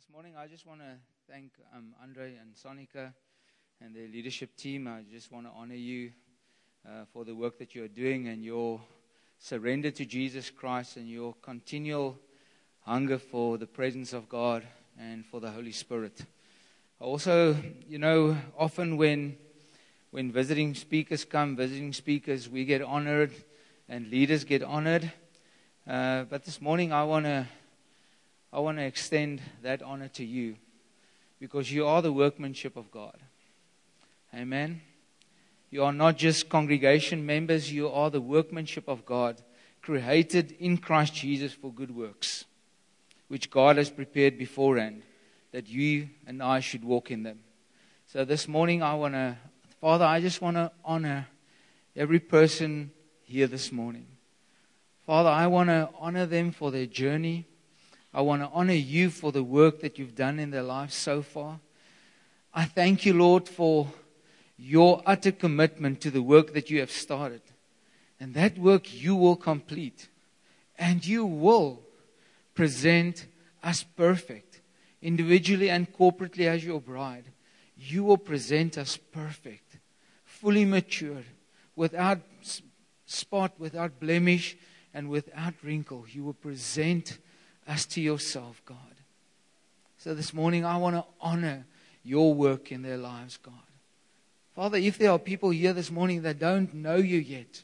This morning, I just want to thank um, Andre and Sonica and their leadership team. I just want to honor you uh, for the work that you are doing and your surrender to Jesus Christ and your continual hunger for the presence of God and for the Holy Spirit. Also, you know, often when when visiting speakers come, visiting speakers, we get honored and leaders get honored. Uh, but this morning, I want to I want to extend that honor to you because you are the workmanship of God. Amen. You are not just congregation members, you are the workmanship of God, created in Christ Jesus for good works, which God has prepared beforehand that you and I should walk in them. So this morning, I want to, Father, I just want to honor every person here this morning. Father, I want to honor them for their journey. I want to honor you for the work that you've done in their lives so far. I thank you, Lord, for your utter commitment to the work that you have started. And that work you will complete. And you will present us perfect, individually and corporately as your bride. You will present us perfect, fully matured, without spot, without blemish, and without wrinkle. You will present us to yourself, God. So this morning, I want to honor your work in their lives, God. Father, if there are people here this morning that don't know you yet,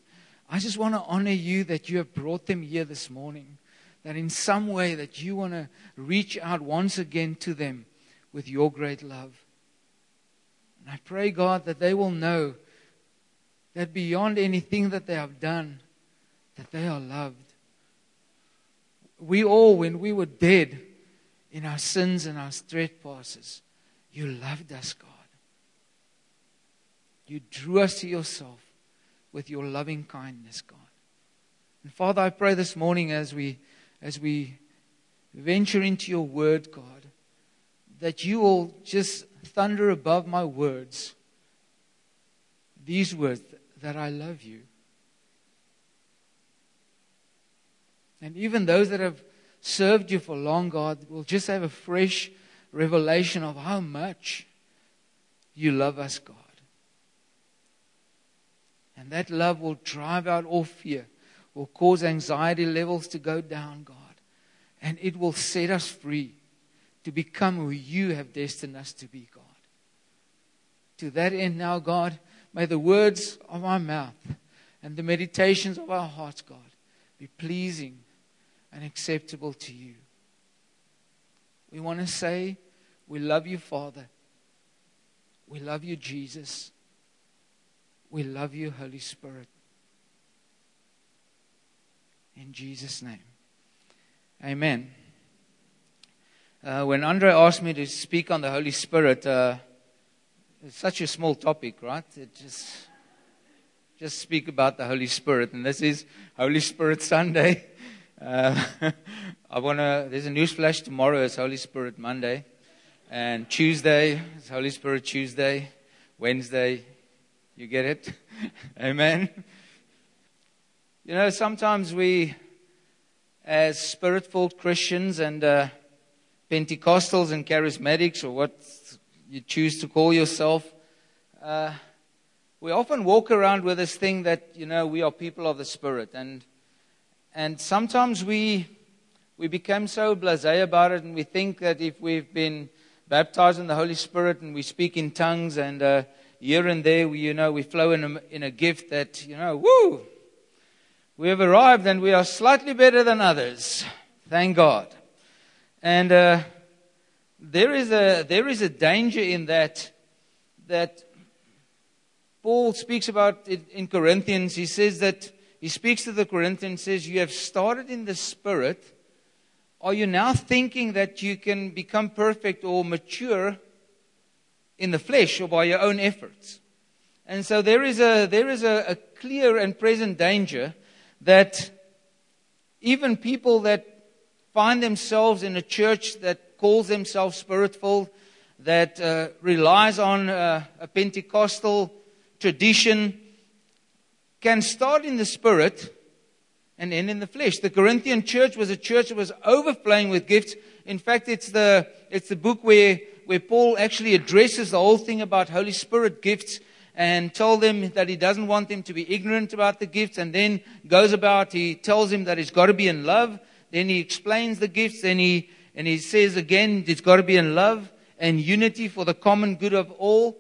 I just want to honor you that you have brought them here this morning. That in some way that you want to reach out once again to them with your great love. And I pray, God, that they will know that beyond anything that they have done, that they are loved we all, when we were dead in our sins and our trespasses, you loved us, God. You drew us to yourself with your loving kindness, God. And Father, I pray this morning as we as we venture into your word, God, that you will just thunder above my words these words that I love you. And even those that have served you for long, God, will just have a fresh revelation of how much you love us, God. And that love will drive out all fear, will cause anxiety levels to go down, God. And it will set us free to become who you have destined us to be, God. To that end, now, God, may the words of our mouth and the meditations of our hearts, God, be pleasing and acceptable to you. We want to say, We love you, Father. We love you, Jesus. We love you, Holy Spirit. In Jesus' name. Amen. Uh, when Andre asked me to speak on the Holy Spirit, uh, it's such a small topic, right? It just just speak about the Holy Spirit, and this is Holy Spirit Sunday. Uh, I want to. There's a news flash tomorrow. It's Holy Spirit Monday, and Tuesday is Holy Spirit Tuesday. Wednesday, you get it? Amen. You know, sometimes we, as spirit-filled Christians and uh, Pentecostals and charismatics, or what you choose to call yourself, uh, we often walk around with this thing that you know we are people of the Spirit and and sometimes we, we become so blasé about it, and we think that if we've been baptized in the Holy Spirit and we speak in tongues, and uh, here and there, we, you know, we flow in a, in a gift that, you know, woo, we have arrived and we are slightly better than others. Thank God. And uh, there is a there is a danger in that that Paul speaks about in Corinthians. He says that he speaks to the Corinthians and says, You have started in the Spirit. Are you now thinking that you can become perfect or mature in the flesh or by your own efforts? And so there is a, there is a, a clear and present danger that even people that find themselves in a church that calls themselves spirit filled, that uh, relies on uh, a Pentecostal tradition, can start in the spirit and end in the flesh. The Corinthian church was a church that was overflowing with gifts In fact, it's the, it's the book where, where Paul actually addresses the whole thing about Holy Spirit gifts and told them that he doesn't want them to be ignorant about the gifts and then goes about, he tells him that he's got to be in love. Then he explains the gifts and he, and he says again, it's got to be in love and unity for the common good of all.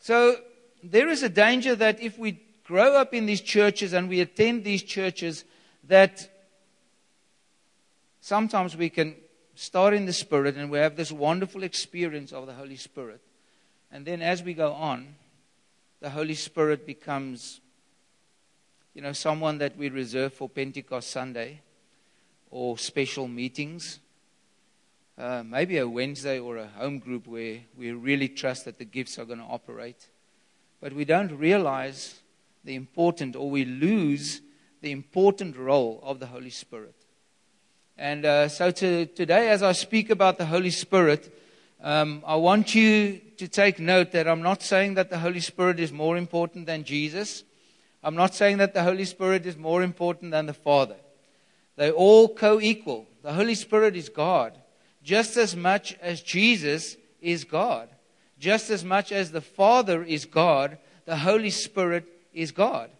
So there is a danger that if we grow up in these churches and we attend these churches, that sometimes we can start in the Spirit and we have this wonderful experience of the Holy Spirit. And then as we go on, the Holy Spirit becomes, you know, someone that we reserve for Pentecost Sunday or special meetings. Uh, maybe a Wednesday or a home group where we really trust that the gifts are going to operate. But we don't realize the important, or we lose the important role of the Holy Spirit. And uh, so to, today, as I speak about the Holy Spirit, um, I want you to take note that I'm not saying that the Holy Spirit is more important than Jesus. I'm not saying that the Holy Spirit is more important than the Father. They're all co equal. The Holy Spirit is God just as much as Jesus is God. Just as much as the Father is God, the Holy Spirit is God.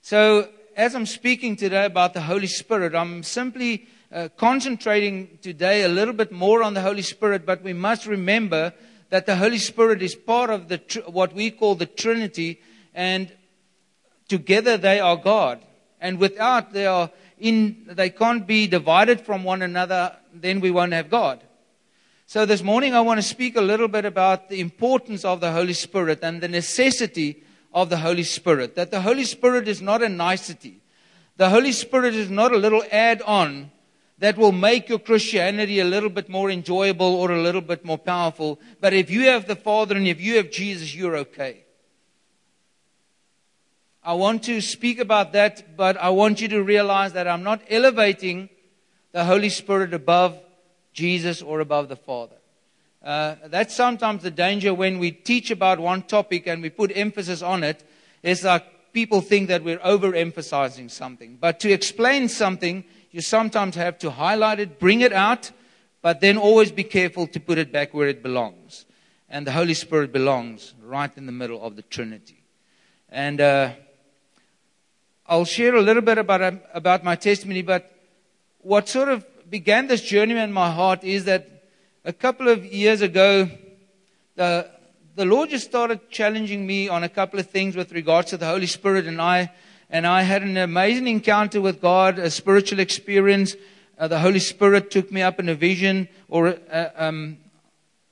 So, as I'm speaking today about the Holy Spirit, I'm simply uh, concentrating today a little bit more on the Holy Spirit, but we must remember that the Holy Spirit is part of the tr- what we call the Trinity, and together they are God. And without they are in, they can't be divided from one another. Then we won't have God. So this morning I want to speak a little bit about the importance of the Holy Spirit and the necessity of the Holy Spirit. That the Holy Spirit is not a nicety. The Holy Spirit is not a little add on that will make your Christianity a little bit more enjoyable or a little bit more powerful. But if you have the Father and if you have Jesus, you're okay. I want to speak about that, but I want you to realize that I'm not elevating the Holy Spirit above Jesus or above the Father. Uh, that's sometimes the danger when we teach about one topic and we put emphasis on it. It's like people think that we're overemphasizing something. But to explain something, you sometimes have to highlight it, bring it out, but then always be careful to put it back where it belongs. And the Holy Spirit belongs right in the middle of the Trinity. And uh, I'll share a little bit about, um, about my testimony, but what sort of began this journey in my heart is that a couple of years ago, the, the Lord just started challenging me on a couple of things with regards to the Holy Spirit, and I and I had an amazing encounter with God, a spiritual experience. Uh, the Holy Spirit took me up in a vision, or uh, um,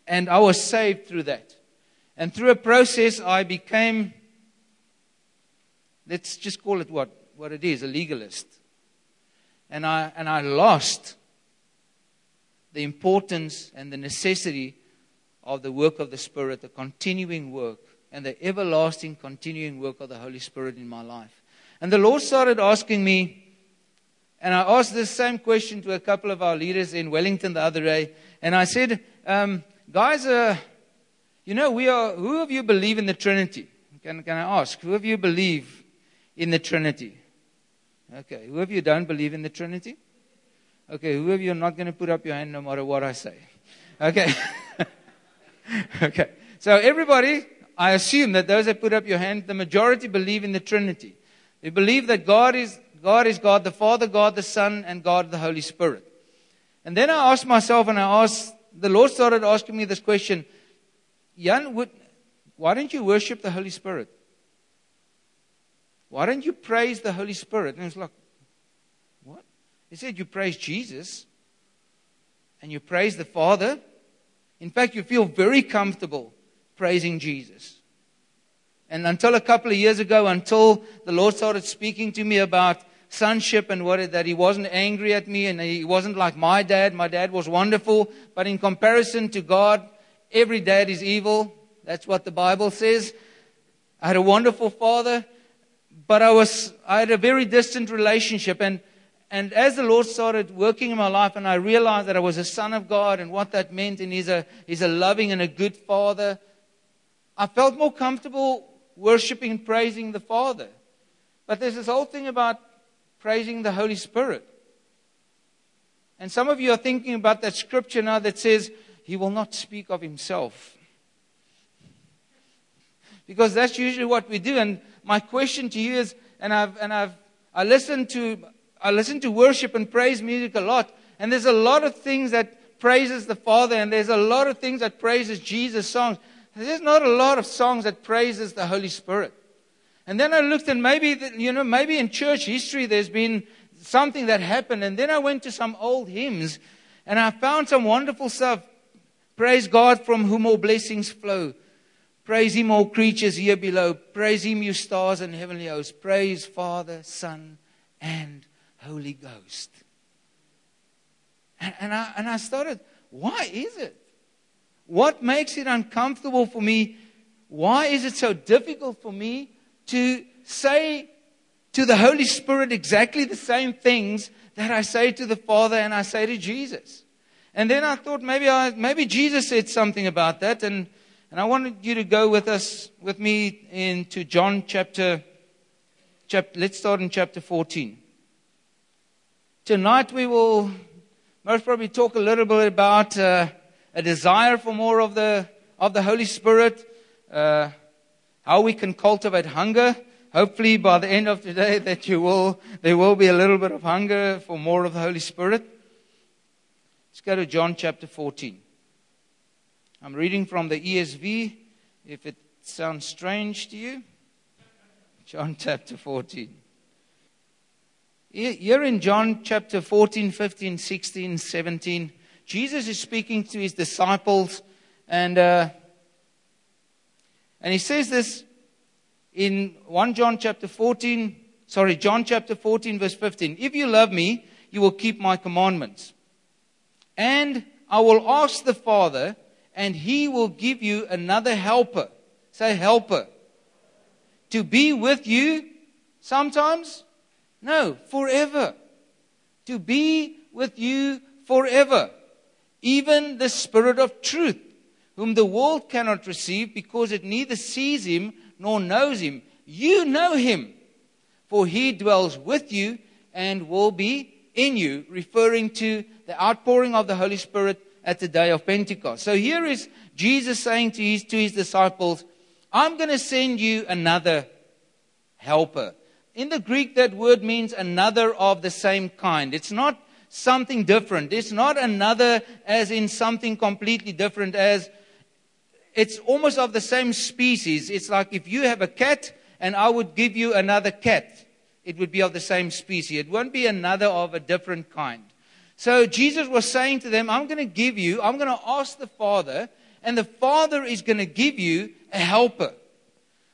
and I was saved through that. And through a process, I became, let's just call it what what it is, a legalist. And I and I lost the importance and the necessity of the work of the Spirit, the continuing work, and the everlasting continuing work of the Holy Spirit in my life. And the Lord started asking me, and I asked this same question to a couple of our leaders in Wellington the other day, and I said, um, guys, uh, you know, we are, who of you believe in the Trinity? Can, can I ask, who of you believe in the Trinity? Okay, who of you don't believe in the Trinity? Okay, who of you are not going to put up your hand no matter what I say? Okay. okay. So everybody, I assume that those that put up your hand, the majority believe in the Trinity. They believe that God is God is God the Father, God the Son, and God the Holy Spirit. And then I asked myself, and I asked, the Lord started asking me this question Jan, would, why don't you worship the Holy Spirit? Why don't you praise the Holy Spirit? And it's like? He said, You praise Jesus and you praise the Father. In fact, you feel very comfortable praising Jesus. And until a couple of years ago, until the Lord started speaking to me about sonship and what it, that he wasn't angry at me and he wasn't like my dad. My dad was wonderful, but in comparison to God, every dad is evil. That's what the Bible says. I had a wonderful father, but I was I had a very distant relationship and and as the Lord started working in my life and I realized that I was a son of God and what that meant and he's a he's a loving and a good father, I felt more comfortable worshiping and praising the Father. But there's this whole thing about praising the Holy Spirit. And some of you are thinking about that scripture now that says, He will not speak of Himself. Because that's usually what we do. And my question to you is, and I've, and I've, I listen to, I listen to worship and praise music a lot. And there's a lot of things that praises the Father, and there's a lot of things that praises Jesus songs. There's not a lot of songs that praises the Holy Spirit. And then I looked and maybe, you know, maybe in church history there's been something that happened. And then I went to some old hymns and I found some wonderful stuff. Praise God from whom all blessings flow. Praise Him, all creatures here below. Praise Him, you stars and heavenly hosts. Praise Father, Son, and Holy Ghost. And, and, I, and I started, why is it? What makes it uncomfortable for me? Why is it so difficult for me to say to the Holy Spirit exactly the same things that I say to the Father and I say to Jesus? And then I thought maybe I, maybe Jesus said something about that, and and I wanted you to go with us, with me, into John chapter, chapter let's start in chapter 14. Tonight we will most probably talk a little bit about uh, a desire for more of the, of the Holy Spirit, uh, how we can cultivate hunger. Hopefully by the end of today that you will, there will be a little bit of hunger for more of the Holy Spirit. Let's go to John chapter 14. I'm reading from the ESV. If it sounds strange to you, John chapter 14. Here in John chapter 14, 15, 16, 17, Jesus is speaking to his disciples, and, uh, and he says this in 1 John chapter 14, sorry, John chapter 14, verse 15. If you love me, you will keep my commandments. And I will ask the Father, and he will give you another helper. Say, helper. To be with you sometimes? No, forever. To be with you forever. Even the Spirit of truth, whom the world cannot receive because it neither sees him nor knows him. You know him, for he dwells with you and will be in you, referring to the outpouring of the Holy Spirit at the day of Pentecost. So here is Jesus saying to his, to his disciples, I'm going to send you another helper. In the Greek, that word means another of the same kind. It's not something different. It's not another as in something completely different as it's almost of the same species. It's like if you have a cat and I would give you another cat, it would be of the same species. It won't be another of a different kind. So Jesus was saying to them, I'm going to give you, I'm going to ask the Father, and the Father is going to give you a helper.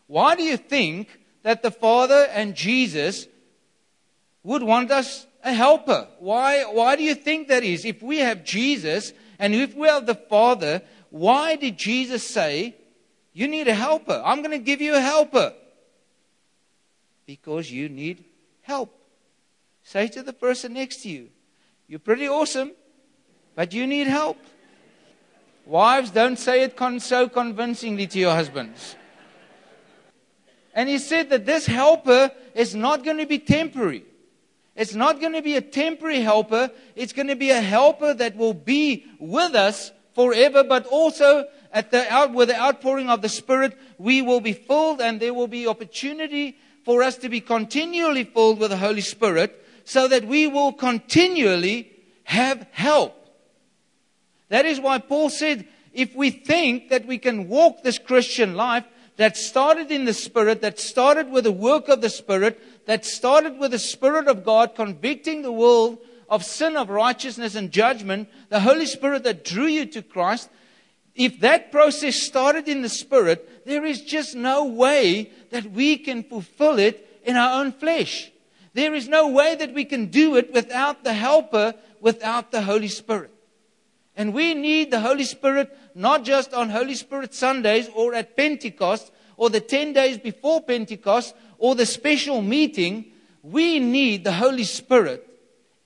Why do you think that the Father and Jesus would want us a helper? Why, why do you think that is? If we have Jesus and if we have the Father, why did Jesus say, You need a helper? I'm going to give you a helper. Because you need help. Say to the person next to you, you're pretty awesome, but you need help. Wives, don't say it con- so convincingly to your husbands. And he said that this helper is not going to be temporary. It's not going to be a temporary helper. It's going to be a helper that will be with us forever, but also at the out, with the outpouring of the Spirit, we will be filled and there will be opportunity for us to be continually filled with the Holy Spirit so that we will continually have help. That is why Paul said, if we think that we can walk this Christian life that started in the Spirit, that started with the work of the Spirit, that started with the Spirit of God convicting the world of sin, of righteousness, and judgment, the Holy Spirit that drew you to Christ, if that process started in the Spirit, there is just no way that we can fulfill it in our own flesh. There is no way that we can do it without the helper, without the Holy Spirit. And we need the Holy Spirit not just on Holy Spirit Sundays or at Pentecost or the 10 days before Pentecost or the special meeting. We need the Holy Spirit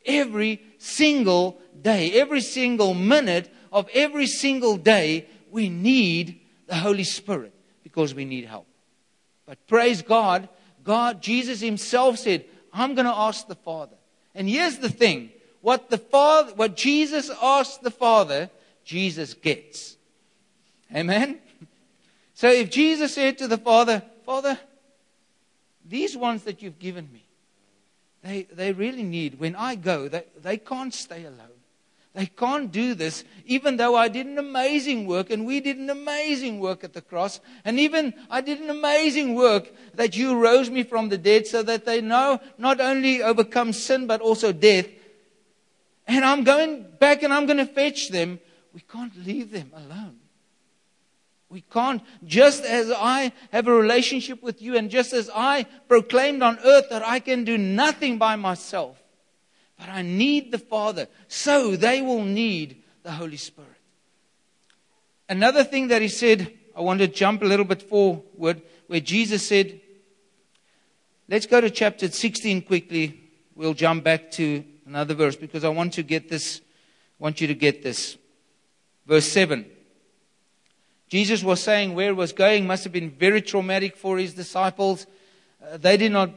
every single day, every single minute of every single day. We need the Holy Spirit because we need help. But praise God, God, Jesus Himself said, I'm going to ask the Father. And here's the thing what the Father, what Jesus asks the Father, Jesus gets. Amen? So if Jesus said to the Father, Father, these ones that you've given me, they, they really need, when I go, they, they can't stay alone. They can't do this, even though I did an amazing work and we did an amazing work at the cross. And even I did an amazing work that you rose me from the dead so that they know not only overcome sin but also death. And I'm going back and I'm going to fetch them. We can't leave them alone. We can't, just as I have a relationship with you, and just as I proclaimed on earth that I can do nothing by myself, but I need the Father, so they will need the Holy Spirit. Another thing that he said, I want to jump a little bit forward, where Jesus said, let's go to chapter 16 quickly. We'll jump back to another verse because I want to get this, I want you to get this. Verse 7. Jesus was saying where he was going must have been very traumatic for his disciples. Uh, they did not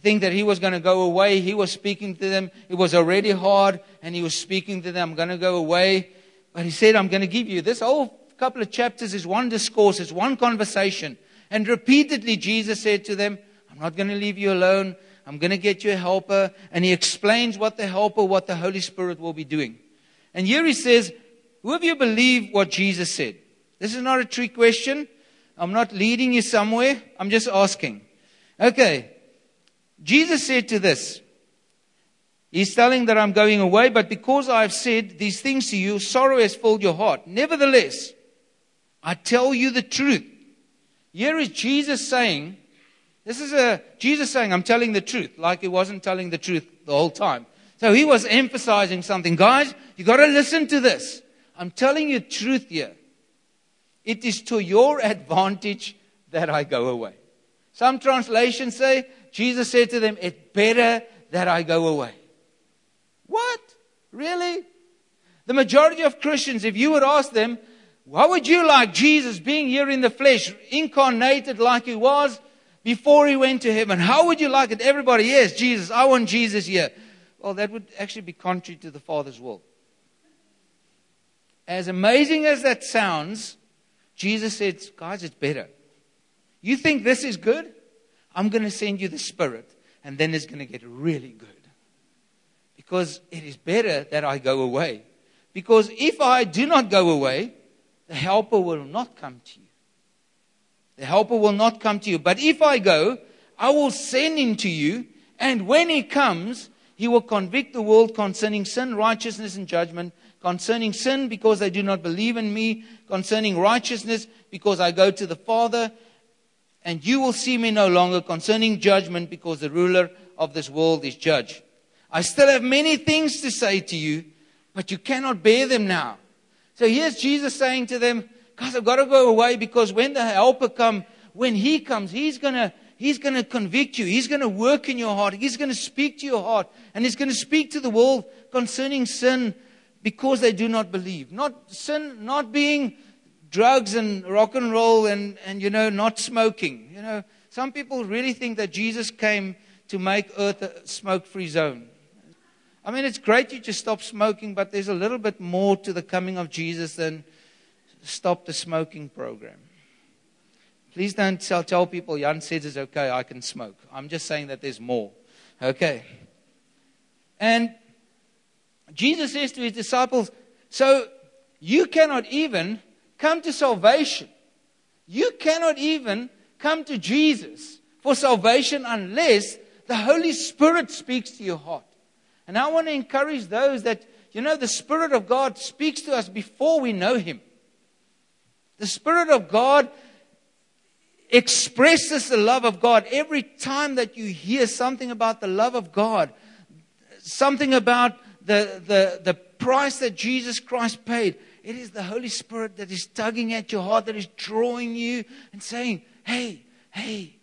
think that he was going to go away. He was speaking to them. It was already hard, and he was speaking to them, I'm going to go away. But he said, I'm going to give you this whole couple of chapters is one discourse, it's one conversation. And repeatedly, Jesus said to them, I'm not going to leave you alone. I'm going to get you a helper. And he explains what the helper, what the Holy Spirit will be doing. And here he says, Who of you believe what Jesus said? This is not a trick question. I'm not leading you somewhere. I'm just asking. Okay. Jesus said to this. He's telling that I'm going away, but because I've said these things to you, sorrow has filled your heart. Nevertheless, I tell you the truth. Here is Jesus saying, this is a Jesus saying, I'm telling the truth, like he wasn't telling the truth the whole time. So he was emphasizing something. Guys, you got to listen to this. I'm telling you truth here. It is to your advantage that I go away. Some translations say, Jesus said to them, It's better that I go away. What? Really? The majority of Christians, if you would ask them, how would you like Jesus being here in the flesh, incarnated like he was before he went to heaven? How would you like it? Everybody, yes, Jesus, I want Jesus here. Well, that would actually be contrary to the Father's will. As amazing as that sounds, Jesus said, Guys, it's better. You think this is good? I'm going to send you the Spirit, and then it's going to get really good. Because it is better that I go away. Because if I do not go away, the helper will not come to you. The helper will not come to you. But if I go, I will send him to you, and when he comes, he will convict the world concerning sin, righteousness, and judgment concerning sin because they do not believe in me, concerning righteousness because I go to the Father, and you will see me no longer, concerning judgment because the ruler of this world is judged. I still have many things to say to you, but you cannot bear them now. So here's Jesus saying to them, guys, I've got to go away because when the helper comes, when he comes, he's to He's going to convict you. He's going to work in your heart. He's going to speak to your heart. And he's going to speak to the world concerning sin because they do not believe. Not sin, not being drugs and rock and roll and, and, you know, not smoking. You know, some people really think that Jesus came to make earth a smoke free zone. I mean, it's great you just stop smoking, but there's a little bit more to the coming of Jesus than stop the smoking program. Please don't tell, tell people Jan says it's okay, I can smoke. I'm just saying that there's more. Okay. And Jesus says to his disciples, So you cannot even come to salvation. You cannot even come to Jesus for salvation unless the Holy Spirit speaks to your heart. And I want to encourage those that, you know, the Spirit of God speaks to us before we know Him. The Spirit of God expresses the love of God. Every time that you hear something about the love of God, something about the, the, the price that Jesus Christ paid. It is the Holy Spirit that is tugging at your heart, that is drawing you and saying, hey, hey,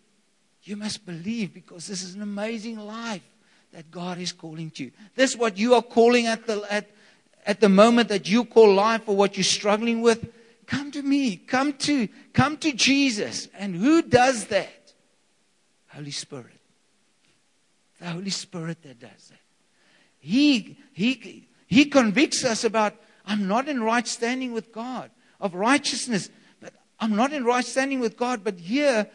you must believe because this is an amazing life that God is calling to you. This is what you are calling at the, at, at the moment that you call life or what you're struggling with. Come to me. Come to, come to Jesus. And who does that? Holy Spirit. The Holy Spirit that does that. He, he, he convicts us about, I'm not in right standing with God, of righteousness. But I'm not in right standing with God. But here,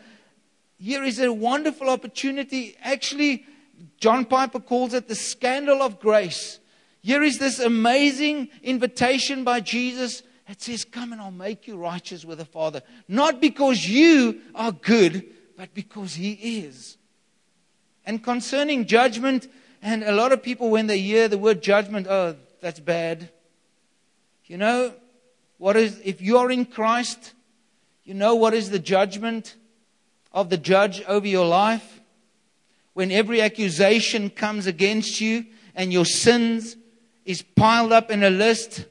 here is a wonderful opportunity. Actually, John Piper calls it the scandal of grace. Here is this amazing invitation by Jesus that says, Come and I'll make you righteous with the Father. Not because you are good, but because He is. And concerning judgment, and a lot of people, when they hear the word judgment, oh, that's bad. You know, what is, if you are in Christ, you know what is the judgment of the judge over your life? When every accusation comes against you and your sins is piled up in a list,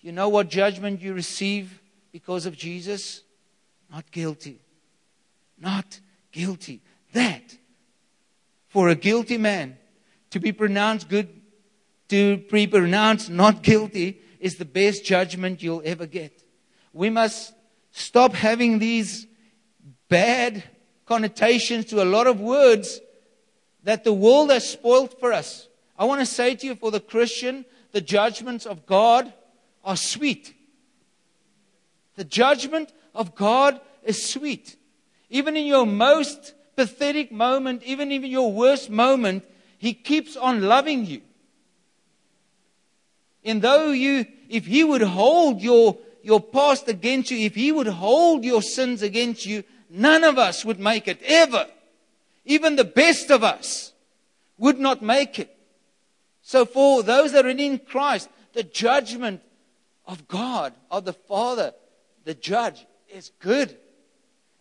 you know what judgment you receive because of Jesus? Not guilty. Not guilty. That, for a guilty man to be pronounced good, to be pronounced not guilty, is the best judgment you'll ever get. We must stop having these bad connotations to a lot of words that the world has spoiled for us. I want to say to you, for the Christian, the judgments of God are sweet. The judgment of God is sweet. Even in your most pathetic moment, even in your worst moment, He keeps on loving you. And though you, if He would hold your, your past against you, if He would hold your sins against you, none of us would make it, ever. Even the best of us would not make it. So for those that are in Christ, the judgment of God, of the Father, the judge, is good.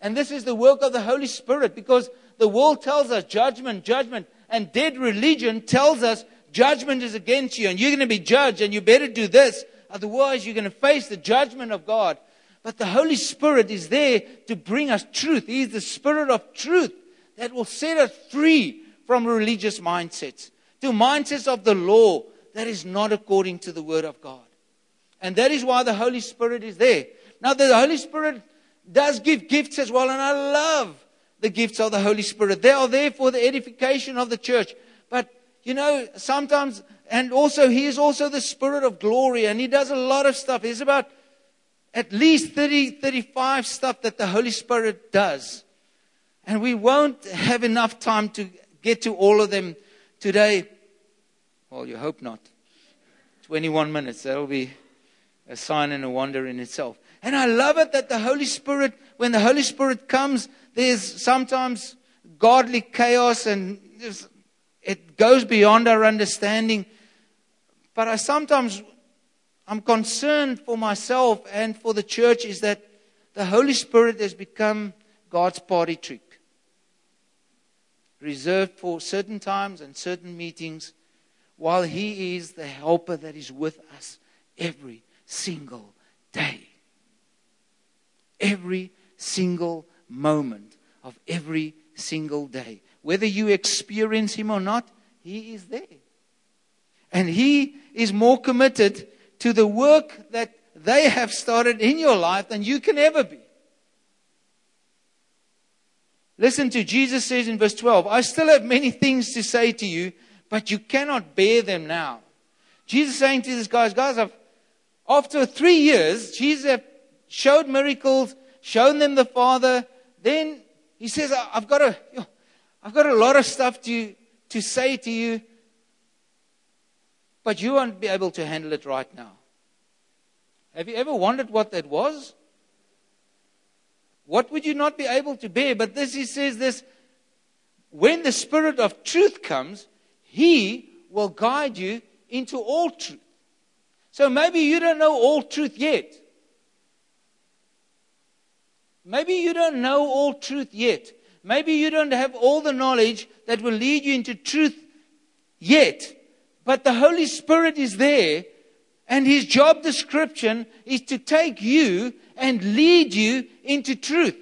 And this is the work of the Holy Spirit because the world tells us judgment, judgment, and dead religion tells us judgment is against you and you're going to be judged and you better do this. Otherwise, you're going to face the judgment of God. But the Holy Spirit is there to bring us truth. He is the Spirit of truth that will set us free from religious mindsets to mindsets of the law that is not according to the Word of God. And that is why the Holy Spirit is there. Now, the Holy Spirit does give gifts as well, and I love the gifts of the Holy Spirit. They are there for the edification of the church. But, you know, sometimes, and also, He is also the Spirit of glory, and He does a lot of stuff. There's about at least 30, 35 stuff that the Holy Spirit does. And we won't have enough time to get to all of them today. Well, you hope not. 21 minutes, that'll be a sign and a wonder in itself. And I love it that the Holy Spirit, when the Holy Spirit comes, there's sometimes godly chaos and it goes beyond our understanding. But I sometimes, I'm concerned for myself and for the church is that the Holy Spirit has become God's party trick. Reserved for certain times and certain meetings, while He is the helper that is with us every single day. Every single moment of every single day. Whether you experience Him or not, He is there. And He is more committed to the work that they have started in your life than you can ever be. Listen to Jesus says in verse 12, I still have many things to say to you, but you cannot bear them now. Jesus saying to these guys, guys, I've, after three years, Jesus showed miracles, shown them the Father. Then he says, I've got a, I've got a lot of stuff to, to say to you, but you won't be able to handle it right now. Have you ever wondered what that was? What would you not be able to bear? But this, he says this, when the Spirit of truth comes, he will guide you into all truth. So maybe you don't know all truth yet. Maybe you don't know all truth yet. Maybe you don't have all the knowledge that will lead you into truth yet. But the Holy Spirit is there, and His job description is to take you and lead you into truth.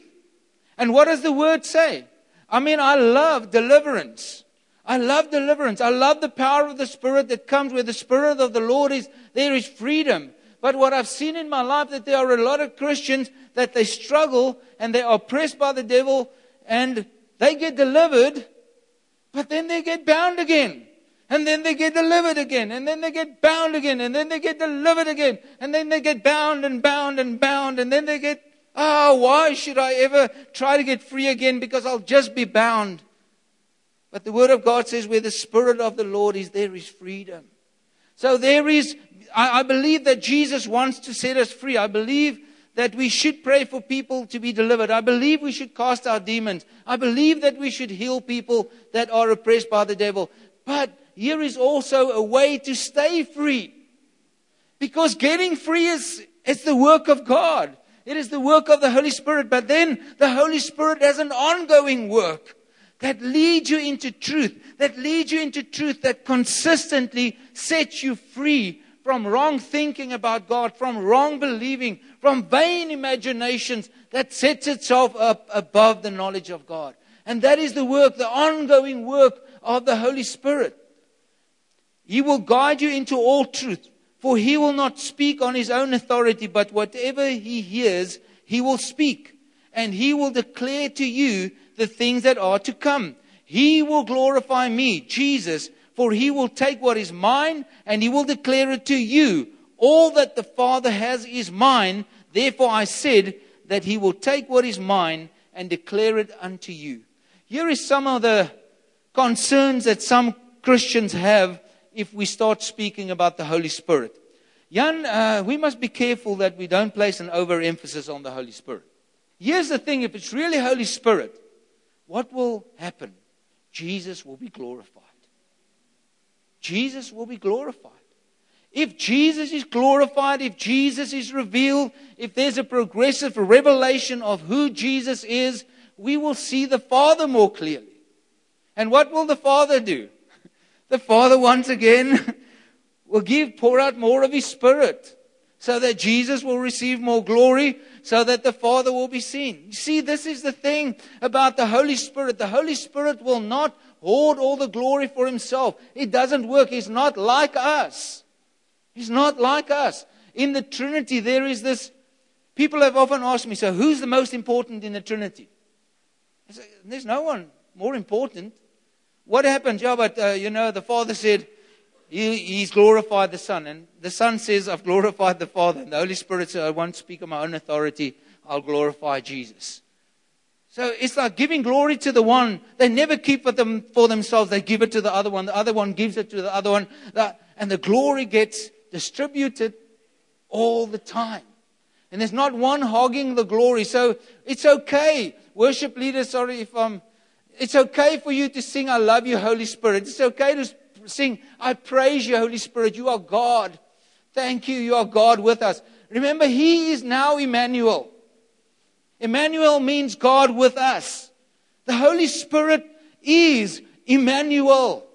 And what does the Word say? I mean, I love deliverance. I love deliverance. I love the power of the Spirit that comes where the Spirit of the Lord is. There is freedom. But what I've seen in my life that there are a lot of Christians that they struggle and they are oppressed by the devil and they get delivered, but then they get bound again. And then they get delivered again. And then they get bound again. And then they get delivered again. And then they get bound and bound and bound. And then they get, oh, why should I ever try to get free again? Because I'll just be bound. But the Word of God says, where the Spirit of the Lord is, there is freedom. So there is, I, I believe that Jesus wants to set us free. I believe that we should pray for people to be delivered. I believe we should cast out demons. I believe that we should heal people that are oppressed by the devil. But here is also a way to stay free. Because getting free is it's the work of God. It is the work of the Holy Spirit. But then the Holy Spirit has an ongoing work that leads you into truth, that leads you into truth that consistently sets you free from wrong thinking about God, from wrong believing, from vain imaginations that sets itself up above the knowledge of God. And that is the work, the ongoing work of the Holy Spirit. He will guide you into all truth, for he will not speak on his own authority, but whatever he hears, he will speak, and he will declare to you the things that are to come. He will glorify me, Jesus, for he will take what is mine and he will declare it to you. All that the Father has is mine. Therefore I said that he will take what is mine and declare it unto you. Here is some of the concerns that some Christians have if we start speaking about the Holy Spirit. Jan, uh, we must be careful that we don't place an overemphasis on the Holy Spirit. Here's the thing if it's really Holy Spirit, what will happen? Jesus will be glorified. Jesus will be glorified. If Jesus is glorified, if Jesus is revealed, if there's a progressive revelation of who Jesus is, we will see the Father more clearly. And what will the Father do? The Father, once again, will give, pour out more of His Spirit so that Jesus will receive more glory, so that the Father will be seen. You see, this is the thing about the Holy Spirit. The Holy Spirit will not hoard all the glory for Himself. It doesn't work. He's not like us. He's not like us. In the Trinity, there is this. People have often asked me, so who's the most important in the Trinity? I Say, There's no one more important. What happened? Yeah, but uh, you know, the Father said, he, He's glorified the Son. And the Son says, I've glorified the Father. And the Holy Spirit says, I won't speak on my own authority. I'll glorify Jesus. So it's like giving glory to the one. They never keep it them for themselves. They give it to the other one. The other one gives it to the other one. And the glory gets distributed all the time. And there's not one hogging the glory. So it's okay. Worship leaders, sorry if I'm, it's okay for you to sing, I love you, Holy Spirit. It's okay to sing, I praise you, Holy Spirit. You are God. Thank you. You are God with us. Remember, He is now Emmanuel. Emmanuel means God with us. The Holy Spirit is Emmanuel.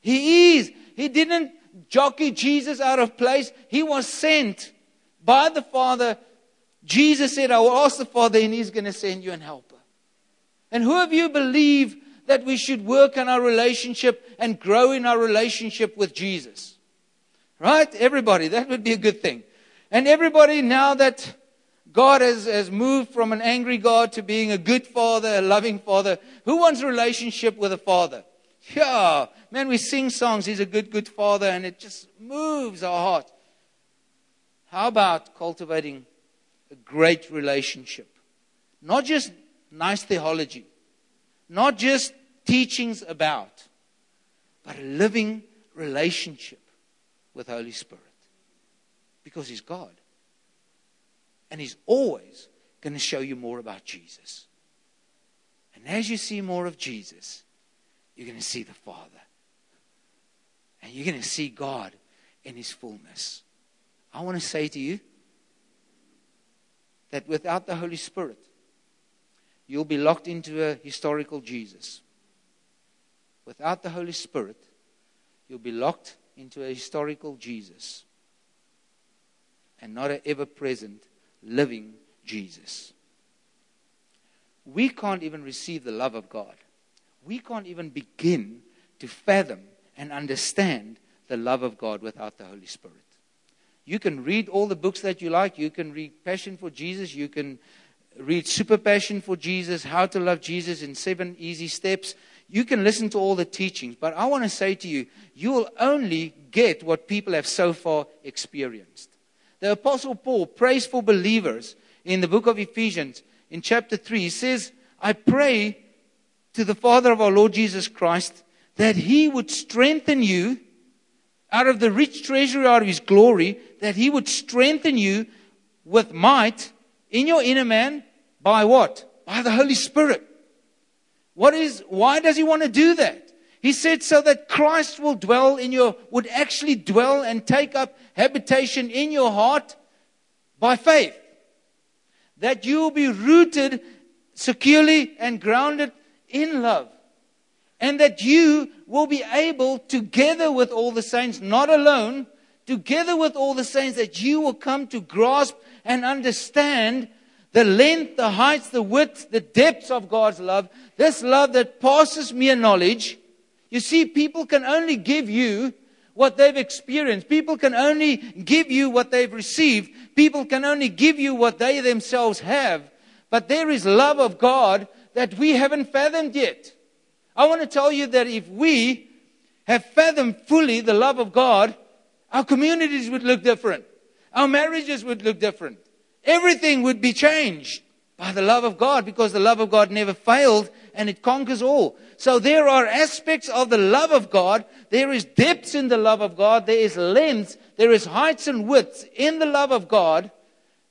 He is. He didn't jockey Jesus out of place. He was sent by the Father. Jesus said, I will ask the Father, and He's going to send you an helper. And who of you believe that we should work on our relationship and grow in our relationship with Jesus? Right? Everybody. That would be a good thing. And everybody, now that God has, has moved from an angry God to being a good father, a loving father, who wants a relationship with a father? Yeah, man, we sing songs, He's a good, good Father, and it just moves our heart. How about cultivating a great relationship? Not just nice theology, not just teachings about, but a living relationship with Holy Spirit. Because He's God. And He's always going to show you more about Jesus. And as you see more of Jesus, you're going to see the Father. And you're going to see God in His fullness. I want to say to you that without the Holy Spirit, you'll be locked into a historical Jesus. Without the Holy Spirit, you'll be locked into a historical Jesus and not an ever present living Jesus. We can't even receive the love of God we can't even begin to fathom and understand the love of God without the Holy Spirit. You can read all the books that you like. You can read Passion for Jesus. You can read Super Passion for Jesus, How to Love Jesus in Seven Easy Steps. You can listen to all the teachings, but I want to say to you, you will only get what people have so far experienced. The Apostle Paul prays for believers in the book of Ephesians in chapter 3. He says, I pray to the Father of our Lord Jesus Christ that he would strengthen you out of the rich treasury out of his glory, that he would strengthen you with might in your inner man by what? By the Holy Spirit. What is, why does he want to do that? He said so that Christ will dwell in your, would actually dwell and take up habitation in your heart by faith. That you will be rooted securely and grounded in love. And that you will be able, together with all the saints, not alone, together with all the saints, that you will come to grasp and understand the length, the heights, the width, the depths of God's love, this love that passes mere knowledge. You see, people can only give you what they've experienced. People can only give you what they've received. People can only give you what they themselves have. But there is love of God that we haven't fathomed yet. I want to tell you that if we have fathomed fully the love of God, our communities would look different. Our marriages would look different. Everything would be changed by the love of God because the love of God never failed and it conquers all. So there are aspects of the love of God. There is depths in the love of God. There is lengths. There is heights and widths in the love of God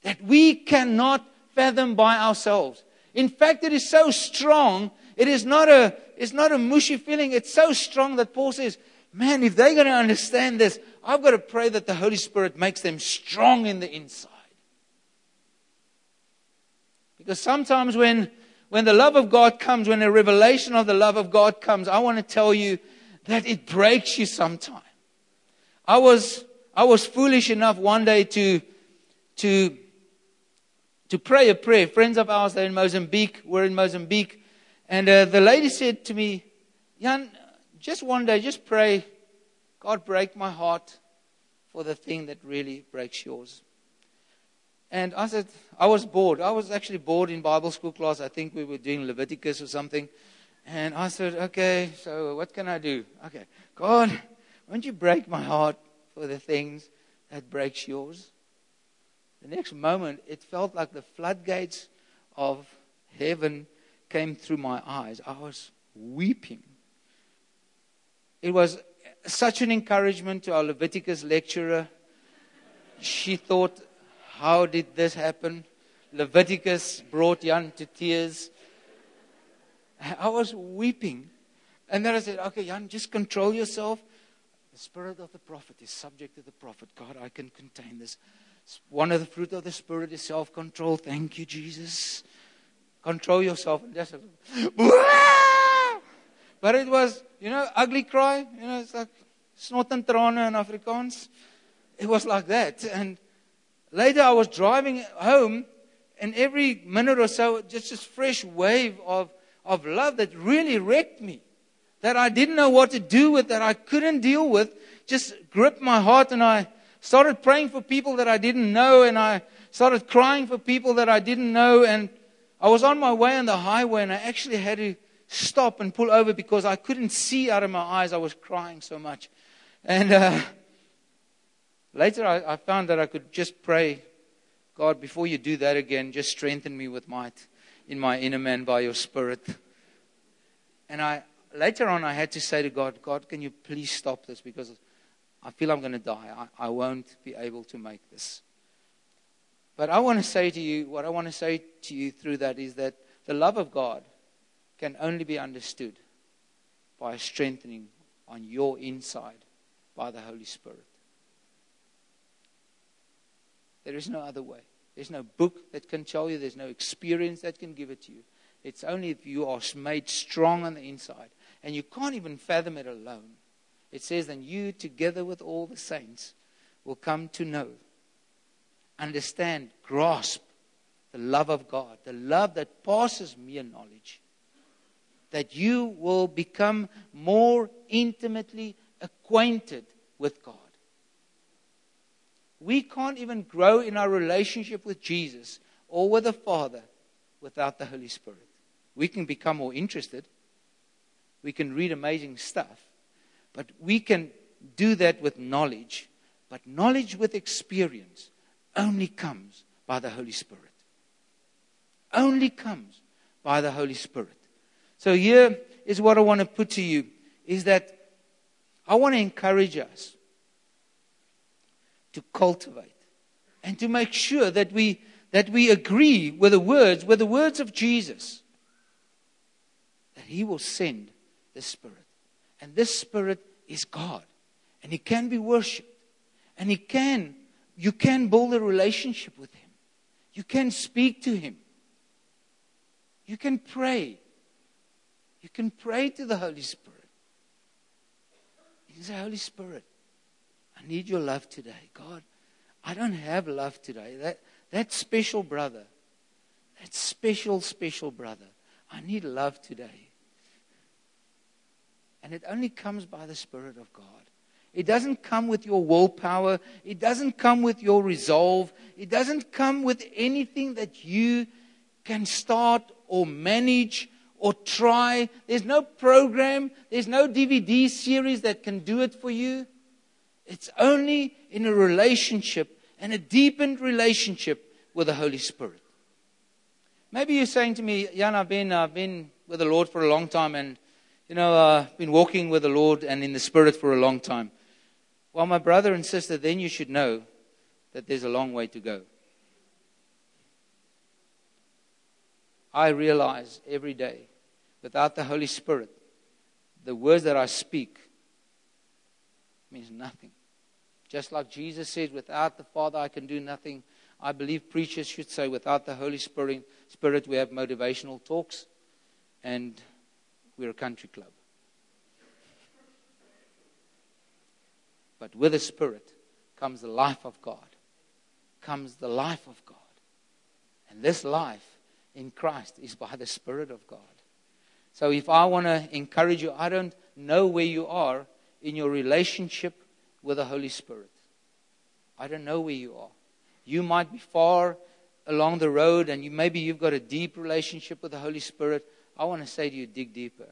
that we cannot fathom by ourselves. In fact, it is so strong. It is not a, it's not a mushy feeling. It's so strong that Paul says, man, if they're going to understand this, I've got to pray that the Holy Spirit makes them strong in the inside. Because sometimes when, when the love of God comes, when a revelation of the love of God comes, I want to tell you that it breaks you sometimes. I was, I was foolish enough one day to, to, to pray a prayer. Friends of ours, they're in Mozambique. We're in Mozambique. And uh, the lady said to me, Jan, just one day, just pray, God, break my heart for the thing that really breaks yours. And I said, I was bored. I was actually bored in Bible school class. I think we were doing Leviticus or something. And I said, okay, so what can I do? Okay, God, won't you break my heart for the things that breaks yours? The next moment, it felt like the floodgates of heaven came through my eyes. I was weeping. It was such an encouragement to our Leviticus lecturer. She thought how did this happen? Leviticus brought Jan to tears. I was weeping. And then I said, okay, Jan, just control yourself. The spirit of the prophet is subject to the prophet. God, I can contain this. One of the fruit of the spirit is self control. Thank you, Jesus. Control yourself. And just, but it was, you know, ugly cry. You know, it's like snot and in Afrikaans. It was like that. And Later, I was driving home, and every minute or so, just this fresh wave of, of love that really wrecked me. That I didn't know what to do with, that I couldn't deal with, just gripped my heart, and I started praying for people that I didn't know, and I started crying for people that I didn't know, and I was on my way on the highway, and I actually had to stop and pull over because I couldn't see out of my eyes. I was crying so much. And uh, Later, I, I found that I could just pray, God, before you do that again, just strengthen me with might in my inner man by your spirit. And I, later on, I had to say to God, God, can you please stop this because I feel I'm going to die. I, I won't be able to make this. But I want to say to you, what I want to say to you through that is that the love of God can only be understood by strengthening on your inside by the Holy Spirit. There is no other way. There's no book that can tell you, there's no experience that can give it to you. It's only if you are made strong on the inside. And you can't even fathom it alone. It says, then you, together with all the saints, will come to know, understand, grasp the love of God, the love that passes mere knowledge. That you will become more intimately acquainted with God. We can't even grow in our relationship with Jesus or with the Father without the Holy Spirit. We can become more interested, We can read amazing stuff. But we can do that with knowledge. But knowledge with experience only comes by the Holy Spirit. Only comes by the Holy Spirit. So here is what I want to put to you is that I want to encourage us to cultivate and to make sure that we that we agree with the words with the words of Jesus that he will send the spirit. And this spirit is God. And he can be worshiped and he can you can build a relationship with him. You can speak to him. You can pray. You can pray to the Holy Spirit. You can say, Holy Spirit, I need your love today. God, I don't have love today. That, that special brother, that special, special brother, I need love today. And it only comes by the Spirit of God. It doesn't come with your willpower. It doesn't come with your resolve. It doesn't come with anything that you can start or manage or try. There's no program, there's no DVD series that can do it for you. It's only in a relationship and a deepened relationship with the Holy Spirit. Maybe you're saying to me, Jan, I've been, I've been with the Lord for a long time and, you know, I've uh, been walking with the Lord and in the Spirit for a long time. Well, my brother and sister, then you should know that there's a long way to go. I realize every day without the Holy Spirit, the words that I speak means nothing. Just like Jesus said, without the Father I can do nothing. I believe preachers should say, without the Holy Spirit, we have motivational talks and we're a country club. But with the Spirit comes the life of God, comes the life of God. And this life in Christ is by the Spirit of God. So if I want to encourage you, I don't know where you are in your relationship with the Holy Spirit. I don't know where you are. You might be far along the road and you maybe you've got a deep relationship with the Holy Spirit. I want to say to you, dig deeper.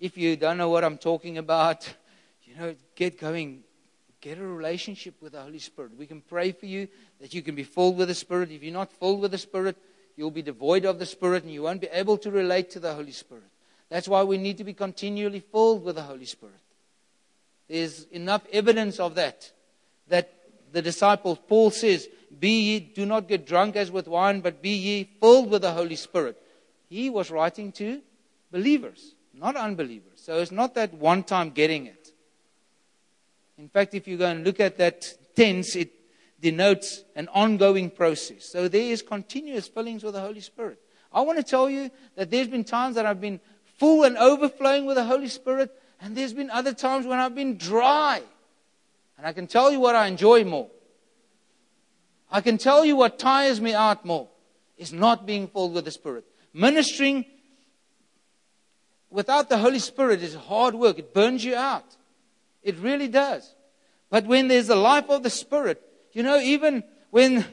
If you don't know what I'm talking about, you know, get going. Get a relationship with the Holy Spirit. We can pray for you that you can be filled with the Spirit. If you're not filled with the Spirit, you'll be devoid of the Spirit and you won't be able to relate to the Holy Spirit. That's why we need to be continually filled with the Holy Spirit. There's enough evidence of that. That the disciples, Paul says, Be ye, do not get drunk as with wine, but be ye filled with the Holy Spirit. He was writing to believers, not unbelievers. So it's not that one time getting it. In fact, if you go and look at that tense, it denotes an ongoing process. So there is continuous fillings with the Holy Spirit. I want to tell you that there's been times that I've been full and overflowing with the Holy Spirit. And there's been other times when I've been dry. And I can tell you what I enjoy more. I can tell you what tires me out more is not being filled with the Spirit. Ministering without the Holy Spirit is hard work. It burns you out. It really does. But when there's the life of the Spirit, you know, even when,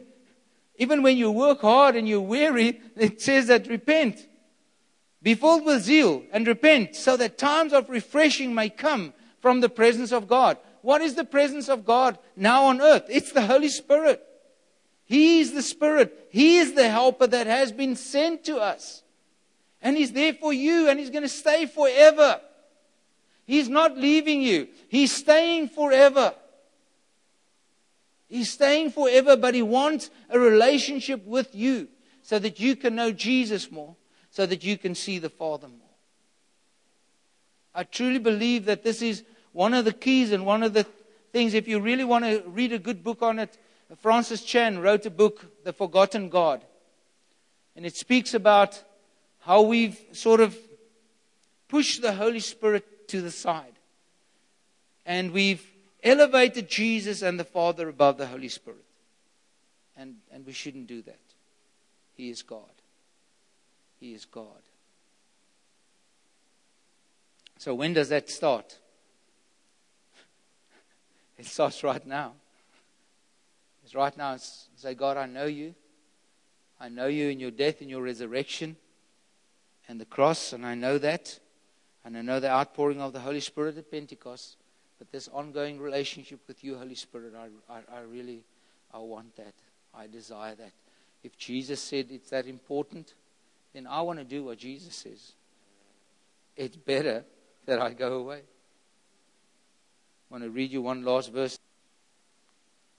even when you work hard and you're weary, it says that repent. Be filled with zeal and repent so that times of refreshing may come from the presence of God. What is the presence of God now on earth? It's the Holy Spirit. He is the Spirit. He is the helper that has been sent to us. And He's there for you and He's going to stay forever. He's not leaving you. He's staying forever. He's staying forever, but He wants a relationship with you so that you can know Jesus more so that you can see the Father more. I truly believe that this is one of the keys and one of the things, if you really want to read a good book on it, Francis Chan wrote a book, The Forgotten God. And it speaks about how we've sort of pushed the Holy Spirit to the side. And we've elevated Jesus and the Father above the Holy Spirit. And, and we shouldn't do that. He is God. He is God. So, when does that start? It starts right now. It's right now. It's, say, God, I know you. I know you in your death and your resurrection and the cross, and I know that. And I know the outpouring of the Holy Spirit at Pentecost, but this ongoing relationship with you, Holy Spirit, I, I, I really, I want that. I desire that. If Jesus said it's that important, then I want to do what Jesus says. It's better that I go away. I want to read you one last verse.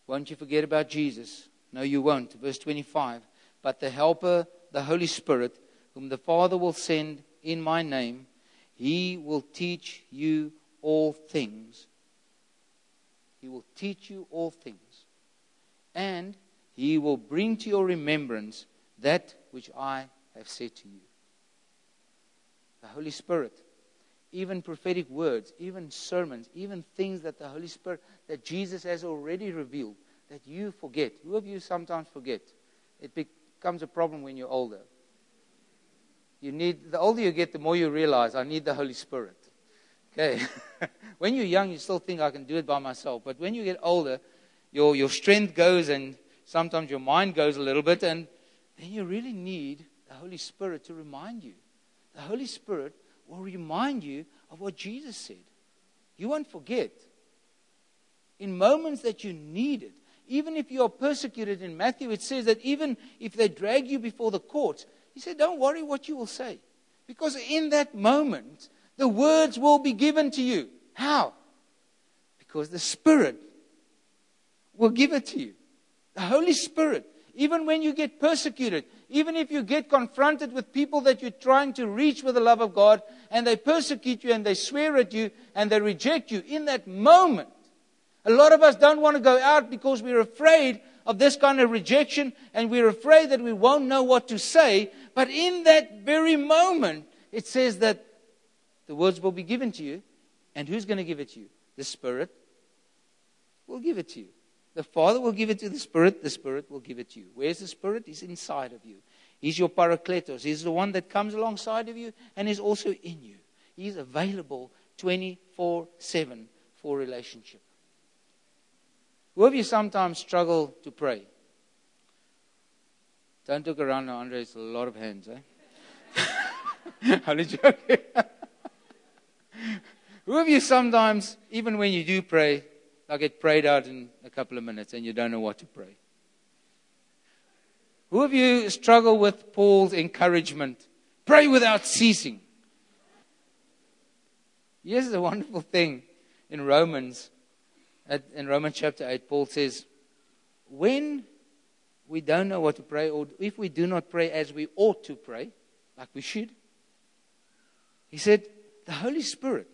Won't you forget about Jesus? No, you won't. Verse 25. But the Helper, the Holy Spirit, whom the Father will send in my name, he will teach you all things. He will teach you all things. And he will bring to your remembrance that which I have said to you. The Holy Spirit, even prophetic words, even sermons, even things that the Holy Spirit, that Jesus has already revealed, that you forget. Who of you sometimes forget? It becomes a problem when you're older. You need, the older you get, the more you realize, I need the Holy Spirit. Okay. when you're young, you still think I can do it by myself. But when you get older, your, your strength goes and sometimes your mind goes a little bit, and then you really need the Holy Spirit to remind you. The Holy Spirit will remind you of what Jesus said. You won't forget. In moments that you need it, even if you are persecuted in Matthew, it says that even if they drag you before the courts, he said, Don't worry what you will say. Because in that moment, the words will be given to you. How? Because the Spirit will give it to you. The Holy Spirit. Even when you get persecuted, even if you get confronted with people that you're trying to reach with the love of God, and they persecute you and they swear at you and they reject you, in that moment, a lot of us don't want to go out because we're afraid of this kind of rejection and we're afraid that we won't know what to say. But in that very moment, it says that the words will be given to you. And who's going to give it to you? The Spirit will give it to you. The Father will give it to the Spirit, the Spirit will give it to you. Where's the Spirit? He's inside of you. He's your parakletos. He's the one that comes alongside of you and is also in you. He's available 24 7 for relationship. Who of you sometimes struggle to pray? Don't look around now, Andre. It's a lot of hands, eh? Only joking. Who of you sometimes, even when you do pray, I'll get prayed out in a couple of minutes and you don't know what to pray. Who of you struggle with Paul's encouragement? Pray without ceasing. Here's the wonderful thing in Romans, in Romans chapter 8, Paul says, when we don't know what to pray, or if we do not pray as we ought to pray, like we should, he said, the Holy Spirit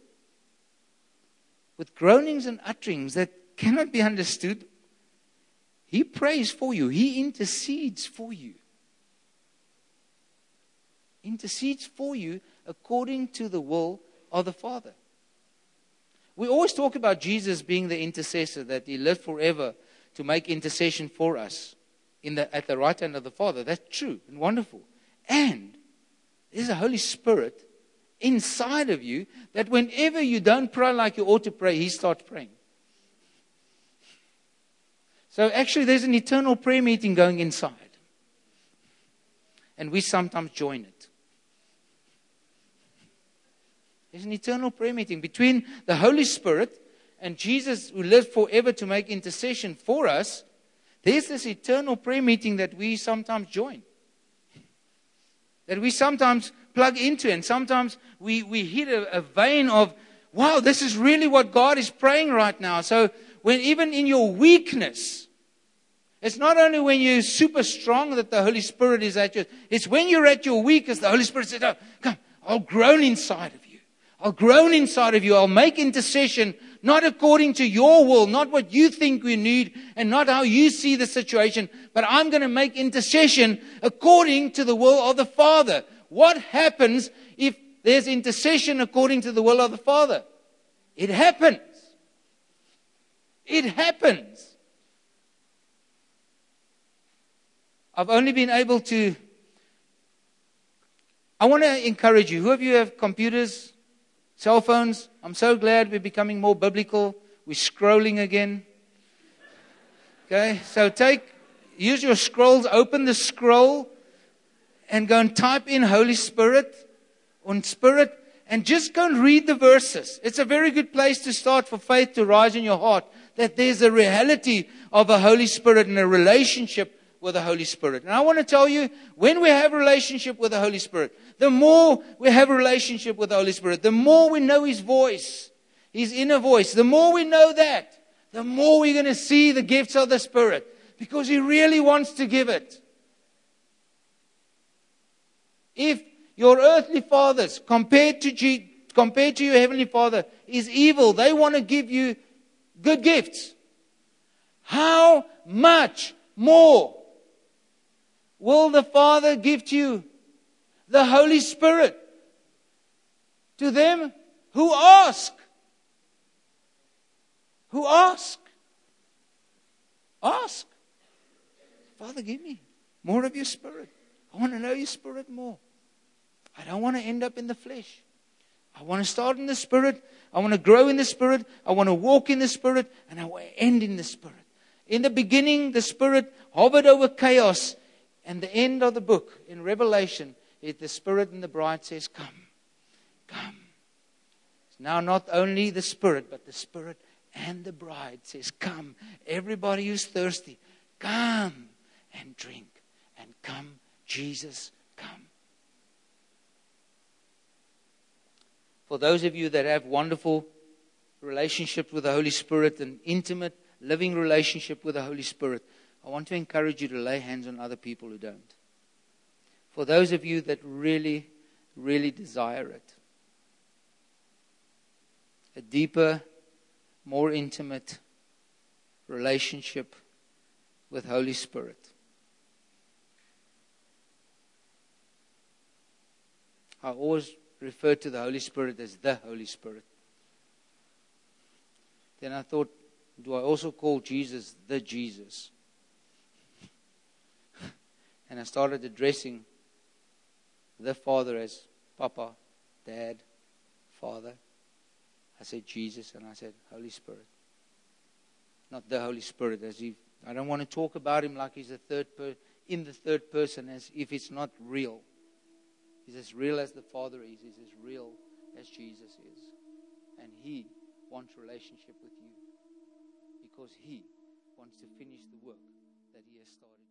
with groanings and utterings that cannot be understood. He prays for you, He intercedes for you. Intercedes for you according to the will of the Father. We always talk about Jesus being the intercessor, that He lived forever to make intercession for us in the, at the right hand of the Father. That's true and wonderful. And there's a Holy Spirit inside of you that whenever you don't pray like you ought to pray, He starts praying. So actually, there's an eternal prayer meeting going inside. And we sometimes join it. There's an eternal prayer meeting between the Holy Spirit and Jesus, who lived forever to make intercession for us. There's this eternal prayer meeting that we sometimes join. That we sometimes plug into. And sometimes we, we hit a, a vein of, wow, this is really what God is praying right now. So when even in your weakness, it's not only when you're super strong that the Holy Spirit is at you. It's when you're at your weakest, the Holy Spirit says, oh, come, I'll groan inside of you. I'll groan inside of you. I'll make intercession not according to your will, not what you think we need, and not how you see the situation, but I'm going to make intercession according to the will of the Father what happens if there's intercession according to the will of the Father? It happens. It happens. I've only been able to. I want to encourage you. Who of you have computers, cell phones? I'm so glad we're becoming more biblical. We're scrolling again. Okay, so take, use your scrolls, open the scroll, and go and type in Holy Spirit on Spirit and just go and read the verses. It's a very good place to start for faith to rise in your heart that there's a reality of a Holy Spirit and a relationship with the Holy Spirit. And I want to tell you, when we have a relationship with the Holy Spirit, the more we have a relationship with the Holy Spirit, the more we know His voice, His inner voice, the more we know that, the more we're going to see the gifts of the Spirit because He really wants to give it. If your earthly fathers, compared to, G, compared to your heavenly Father, is evil, they want to give you good gifts. How much more will the Father give to you the Holy Spirit to them who ask? Who ask? Ask. Father, give me more of your Spirit. I want to know your Spirit more. I don't want to end up in the flesh. I want to start in the Spirit. I want to grow in the Spirit. I want to walk in the Spirit. And I want to end in the Spirit. In the beginning, the Spirit hovered over chaos. And the end of the book in Revelation is the Spirit and the bride says, Come, come. It's now not only the Spirit, but the Spirit and the bride says, Come. Everybody who's thirsty, come and drink. And come, Jesus, come. For those of you that have wonderful relationships with the Holy Spirit, an intimate, living relationship with the Holy Spirit, I want to encourage you to lay hands on other people who don't. For those of you that really, really desire it, a deeper, more intimate relationship with Holy Spirit. I always refer to the Holy Spirit as the Holy Spirit. Then I thought, do I also call Jesus the Jesus? and I started addressing the Father as Papa, Dad, Father. I said Jesus, and I said Holy Spirit. Not the Holy Spirit, as if I don't want to talk about him like he's a third per, in the third person, as if it's not real. He's as real as the Father is. He's as real as Jesus is. And He wants relationship with you because He wants to finish the work that He has started.